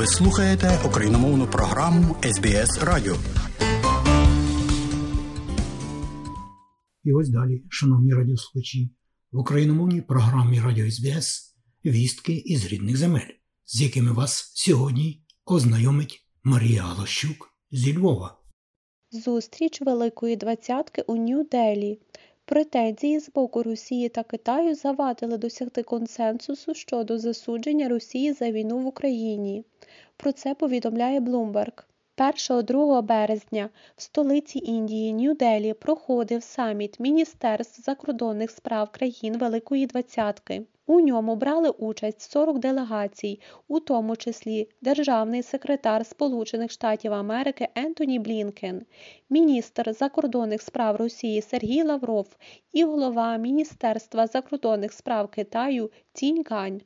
Ви слухаєте україномовну програму СБС Радіо. І ось далі, шановні радіослухачі, в україномовній програмі Радіо СБС вістки із рідних земель, з якими вас сьогодні ознайомить Марія Галощук зі Львова. Зустріч Великої двадцятки у Нью-Делі. Претензії з боку Росії та Китаю завадили досягти консенсусу щодо засудження Росії за війну в Україні. Про це повідомляє Bloomberg. 1-2 березня в столиці Індії Нью-Делі проходив саміт Міністерств закордонних справ країн Великої Двадцятки. У ньому брали участь 40 делегацій, у тому числі державний секретар Сполучених Штатів Америки Ентоні Блінкен, міністр закордонних справ Росії Сергій Лавров і голова Міністерства закордонних справ Китаю Цінь Гань.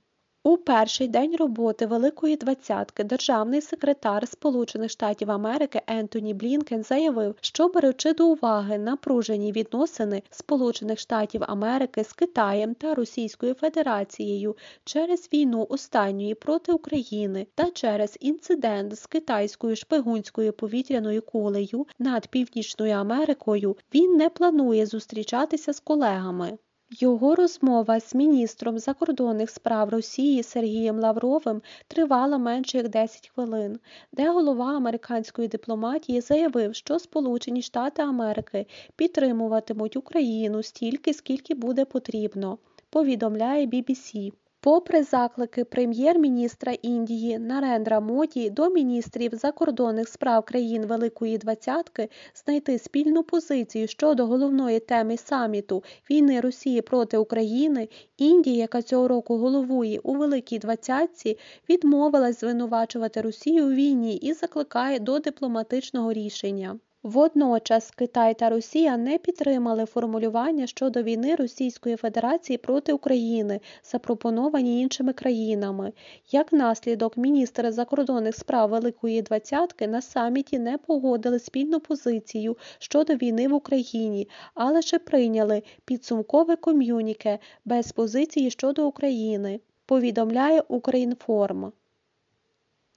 У перший день роботи Великої двадцятки державний секретар Сполучених Штатів Америки Ентоні Блінкен заявив, що беручи до уваги напружені відносини Сполучених Штатів Америки з Китаєм та Російською Федерацією через війну останньої проти України та через інцидент з китайською шпигунською повітряною кулею над Північною Америкою, він не планує зустрічатися з колегами. Його розмова з міністром закордонних справ Росії Сергієм Лавровим тривала менше як 10 хвилин, де голова американської дипломатії заявив, що Сполучені Штати Америки підтримуватимуть Україну стільки, скільки буде потрібно, повідомляє BBC. Попри заклики прем'єр-міністра Індії Нарендра Моді до міністрів закордонних справ країн Великої Двадцятки знайти спільну позицію щодо головної теми саміту війни Росії проти України, Індія, яка цього року головує у Великій Двадцятці, відмовилась звинувачувати Росію у війні і закликає до дипломатичного рішення. Водночас Китай та Росія не підтримали формулювання щодо війни Російської Федерації проти України, запропоновані іншими країнами. Як наслідок, міністри закордонних справ Великої Двадцятки на саміті не погодили спільну позицію щодо війни в Україні, а лише прийняли підсумкове ком'юніке без позиції щодо України. Повідомляє Українформ.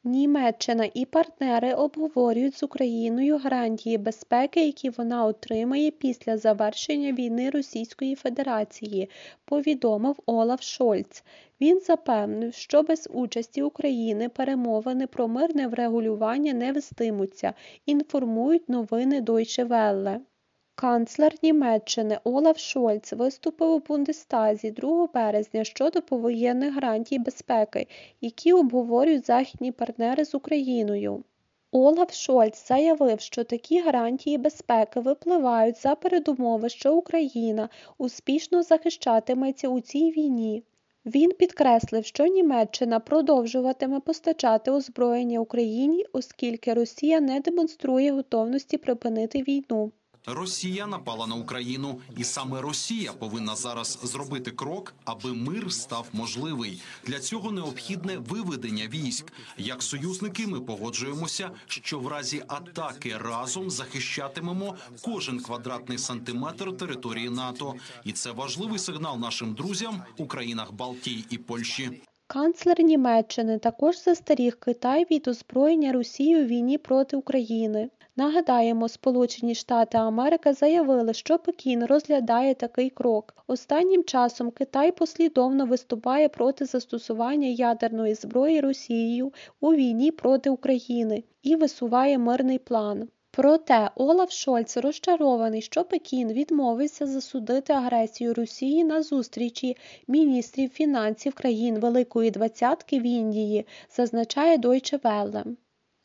Німеччина і партнери обговорюють з Україною гарантії безпеки, які вона отримає після завершення війни Російської Федерації, повідомив Олаф Шольц. Він запевнив, що без участі України перемовини про мирне врегулювання не вестимуться, інформують новини Deutsche Welle. Канцлер Німеччини Олаф Шольц виступив у Бундестазі 2 березня щодо повоєнних гарантій безпеки, які обговорюють західні партнери з Україною. Олаф Шольц заявив, що такі гарантії безпеки випливають за передумови, що Україна успішно захищатиметься у цій війні. Він підкреслив, що Німеччина продовжуватиме постачати озброєння Україні, оскільки Росія не демонструє готовності припинити війну. Росія напала на Україну, і саме Росія повинна зараз зробити крок, аби мир став можливий. Для цього необхідне виведення військ. Як союзники, ми погоджуємося, що в разі атаки разом захищатимемо кожен квадратний сантиметр території НАТО, і це важливий сигнал нашим друзям у країнах Балтії і Польщі. Канцлер Німеччини також застеріг Китай від озброєння Росії у війні проти України. Нагадаємо, Сполучені Штати Америки заявили, що Пекін розглядає такий крок. Останнім часом Китай послідовно виступає проти застосування ядерної зброї Росією у війні проти України і висуває мирний план. Проте Олаф Шольц розчарований, що Пекін відмовився засудити агресію Росії на зустрічі міністрів фінансів країн Великої Двадцятки в Індії, зазначає Deutsche Welle.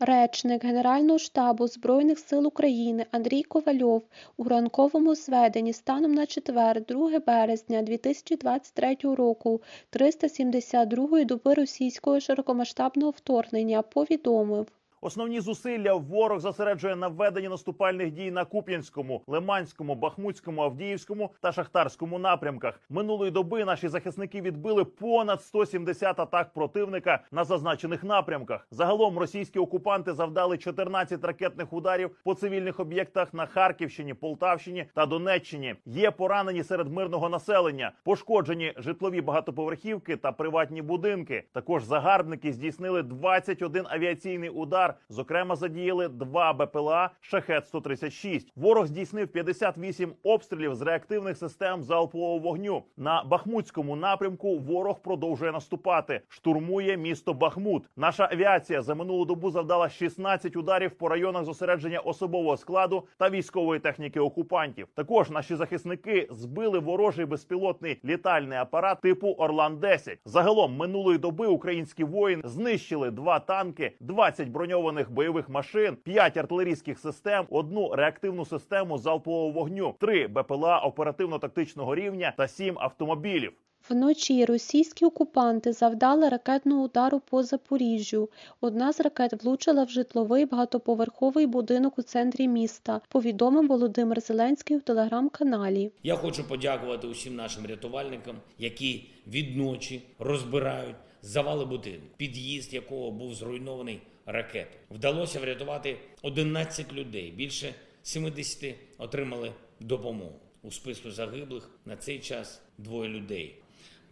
Речник Генерального штабу Збройних сил України Андрій Ковальов у ранковому зведенні станом на четвер, 2 березня 2023 року 372-ї доби російського широкомасштабного вторгнення повідомив. Основні зусилля ворог зосереджує на введенні наступальних дій на Куп'янському, Лиманському, Бахмутському, Авдіївському та Шахтарському напрямках. Минулої доби наші захисники відбили понад 170 атак противника на зазначених напрямках. Загалом російські окупанти завдали 14 ракетних ударів по цивільних об'єктах на Харківщині, Полтавщині та Донеччині. Є поранені серед мирного населення, пошкоджені житлові багатоповерхівки та приватні будинки. Також загарбники здійснили 21 авіаційний удар. Зокрема, задіяли два БПЛА Шахет 136 Ворог здійснив 58 обстрілів з реактивних систем залпового вогню. На Бахмутському напрямку ворог продовжує наступати. Штурмує місто Бахмут. Наша авіація за минулу добу завдала 16 ударів по районах зосередження особового складу та військової техніки окупантів. Також наші захисники збили ворожий безпілотний літальний апарат типу Орлан 10 Загалом минулої доби українські воїни знищили два танки, 20 броньованих бойових машин, 5 артилерійських систем, одну реактивну систему залпового вогню, 3 БПЛА оперативно-тактичного рівня та 7 автомобілів. Вночі російські окупанти завдали ракетного удару по Запоріжжю. Одна з ракет влучила в житловий багатоповерховий будинок у центрі міста, повідомив Володимир Зеленський у телеграм-каналі. Я хочу подякувати усім нашим рятувальникам, які відночі розбирають завали будинку, під'їзд якого був зруйнований ракетою. Вдалося врятувати 11 людей. Більше 70 отримали допомогу. У списку загиблих на цей час двоє людей.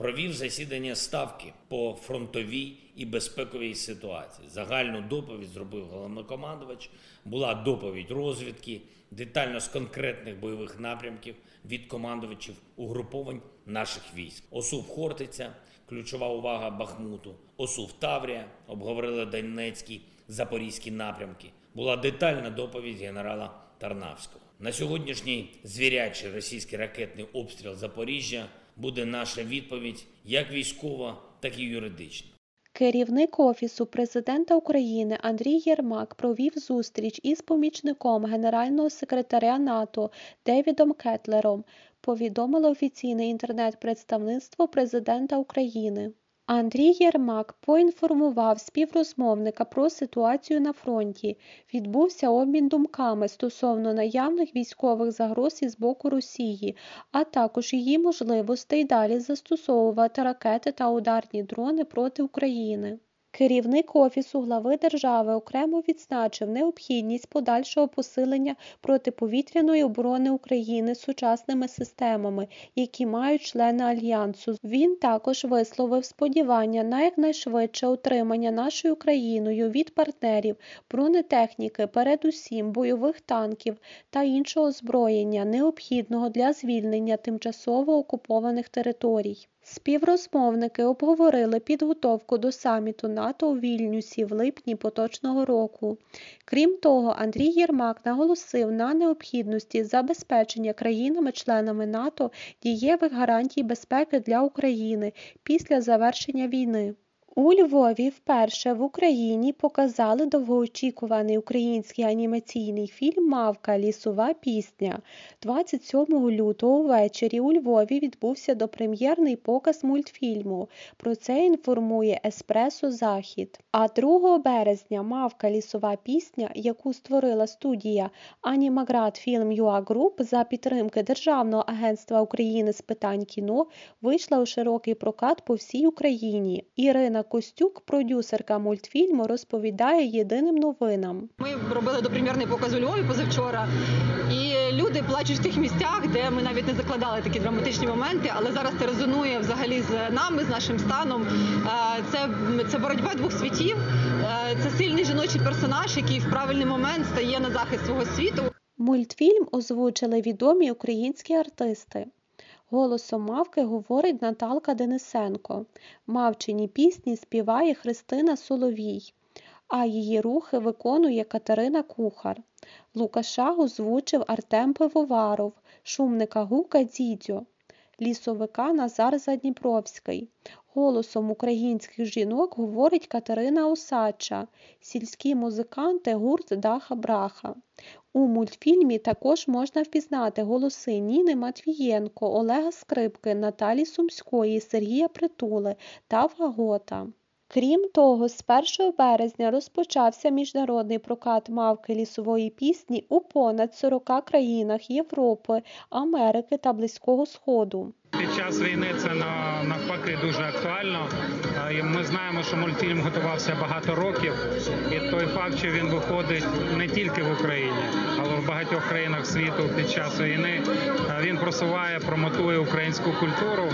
Провів засідання ставки по фронтовій і безпековій ситуації. Загальну доповідь зробив головнокомандувач. Була доповідь розвідки, детально з конкретних бойових напрямків від командувачів угруповань наших військ. Осув Хортиця, ключова увага Бахмуту, Осув Таврія, обговорили Донецький, Запорізький напрямки. Була детальна доповідь генерала Тарнавського. На сьогоднішній звірячий російський ракетний обстріл Запоріжжя буде наша відповідь як військова, так і юридична. Керівник Офісу президента України Андрій Єрмак провів зустріч із помічником генерального секретаря НАТО Девідом Кетлером, повідомило офіційне інтернет-представництво президента України. Андрій Єрмак поінформував співрозмовника про ситуацію на фронті. Відбувся обмін думками стосовно наявних військових загроз із боку Росії, а також її можливостей далі застосовувати ракети та ударні дрони проти України. Керівник Офісу глави держави окремо відзначив необхідність подальшого посилення протиповітряної оборони України сучасними системами, які мають члени альянсу. Він також висловив сподівання на якнайшвидше отримання нашою країною від партнерів бронетехніки, передусім бойових танків та іншого озброєння, необхідного для звільнення тимчасово окупованих територій. Співрозмовники обговорили підготовку до саміту НАТО у Вільнюсі в липні поточного року. Крім того, Андрій Єрмак наголосив на необхідності забезпечення країнами-членами НАТО дієвих гарантій безпеки для України після завершення війни. У Львові вперше в Україні показали довгоочікуваний український анімаційний фільм Мавка Лісова пісня. 27 лютого ввечері у Львові відбувся допрем'єрний показ мультфільму. Про це інформує Еспресо Захід. А 2 березня Мавка Лісова пісня, яку створила студія Анімаград Фільм Юа Груп за підтримки Державного агентства України з питань кіно, вийшла у широкий прокат по всій Україні. Ірина Костюк, продюсерка мультфільму, розповідає єдиним новинам. Ми робили допрем'єрний показ у Львові позавчора, і люди плачуть в тих місцях, де ми навіть не закладали такі драматичні моменти. Але зараз це резонує взагалі з нами, з нашим станом. Е, Це, це боротьба двох світів. Е, Це сильний жіночий персонаж, який в правильний момент стає на захист свого світу. Мультфільм озвучили відомі українські артисти. Голосом мавки говорить Наталка Денисенко. Мавчині пісні співає Христина Соловій, а її рухи виконує Катерина Кухар. Лукаша озвучив Артем Пивоваров, шумника Гука Дідьо, лісовика Назар Задніпровський. Голосом українських жінок говорить Катерина Осадча, сільські музиканти гурт Даха Браха. У мультфільмі також можна впізнати голоси Ніни Матвієнко, Олега Скрипки, Наталі Сумської, Сергія Притули та Фагота. Крім того, з 1 березня розпочався міжнародний прокат мавки лісової пісні у понад 40 країнах Європи, Америки та Близького Сходу. Під час війни це на- навпаки дуже актуально. Ми знаємо, що мультфільм готувався багато років, і той факт, що він виходить не тільки в Україні, але в багатьох країнах світу під час війни, він просуває, промотує українську культуру.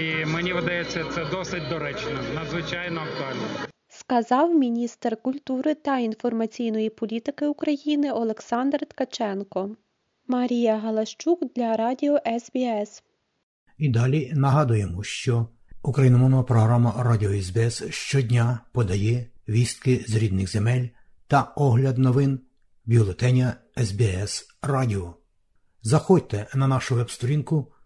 І мені видається, це досить доречно, надзвичайно актуально. Сказав міністр культури та інформаційної політики України Олександр Ткаченко. Марія Галащук для радіо СБС. І далі нагадуємо, що україномовна програма Радіо СБС щодня подає вістки з рідних земель та огляд новин бюлетеня СБС Радіо. Заходьте на нашу веб-сторінку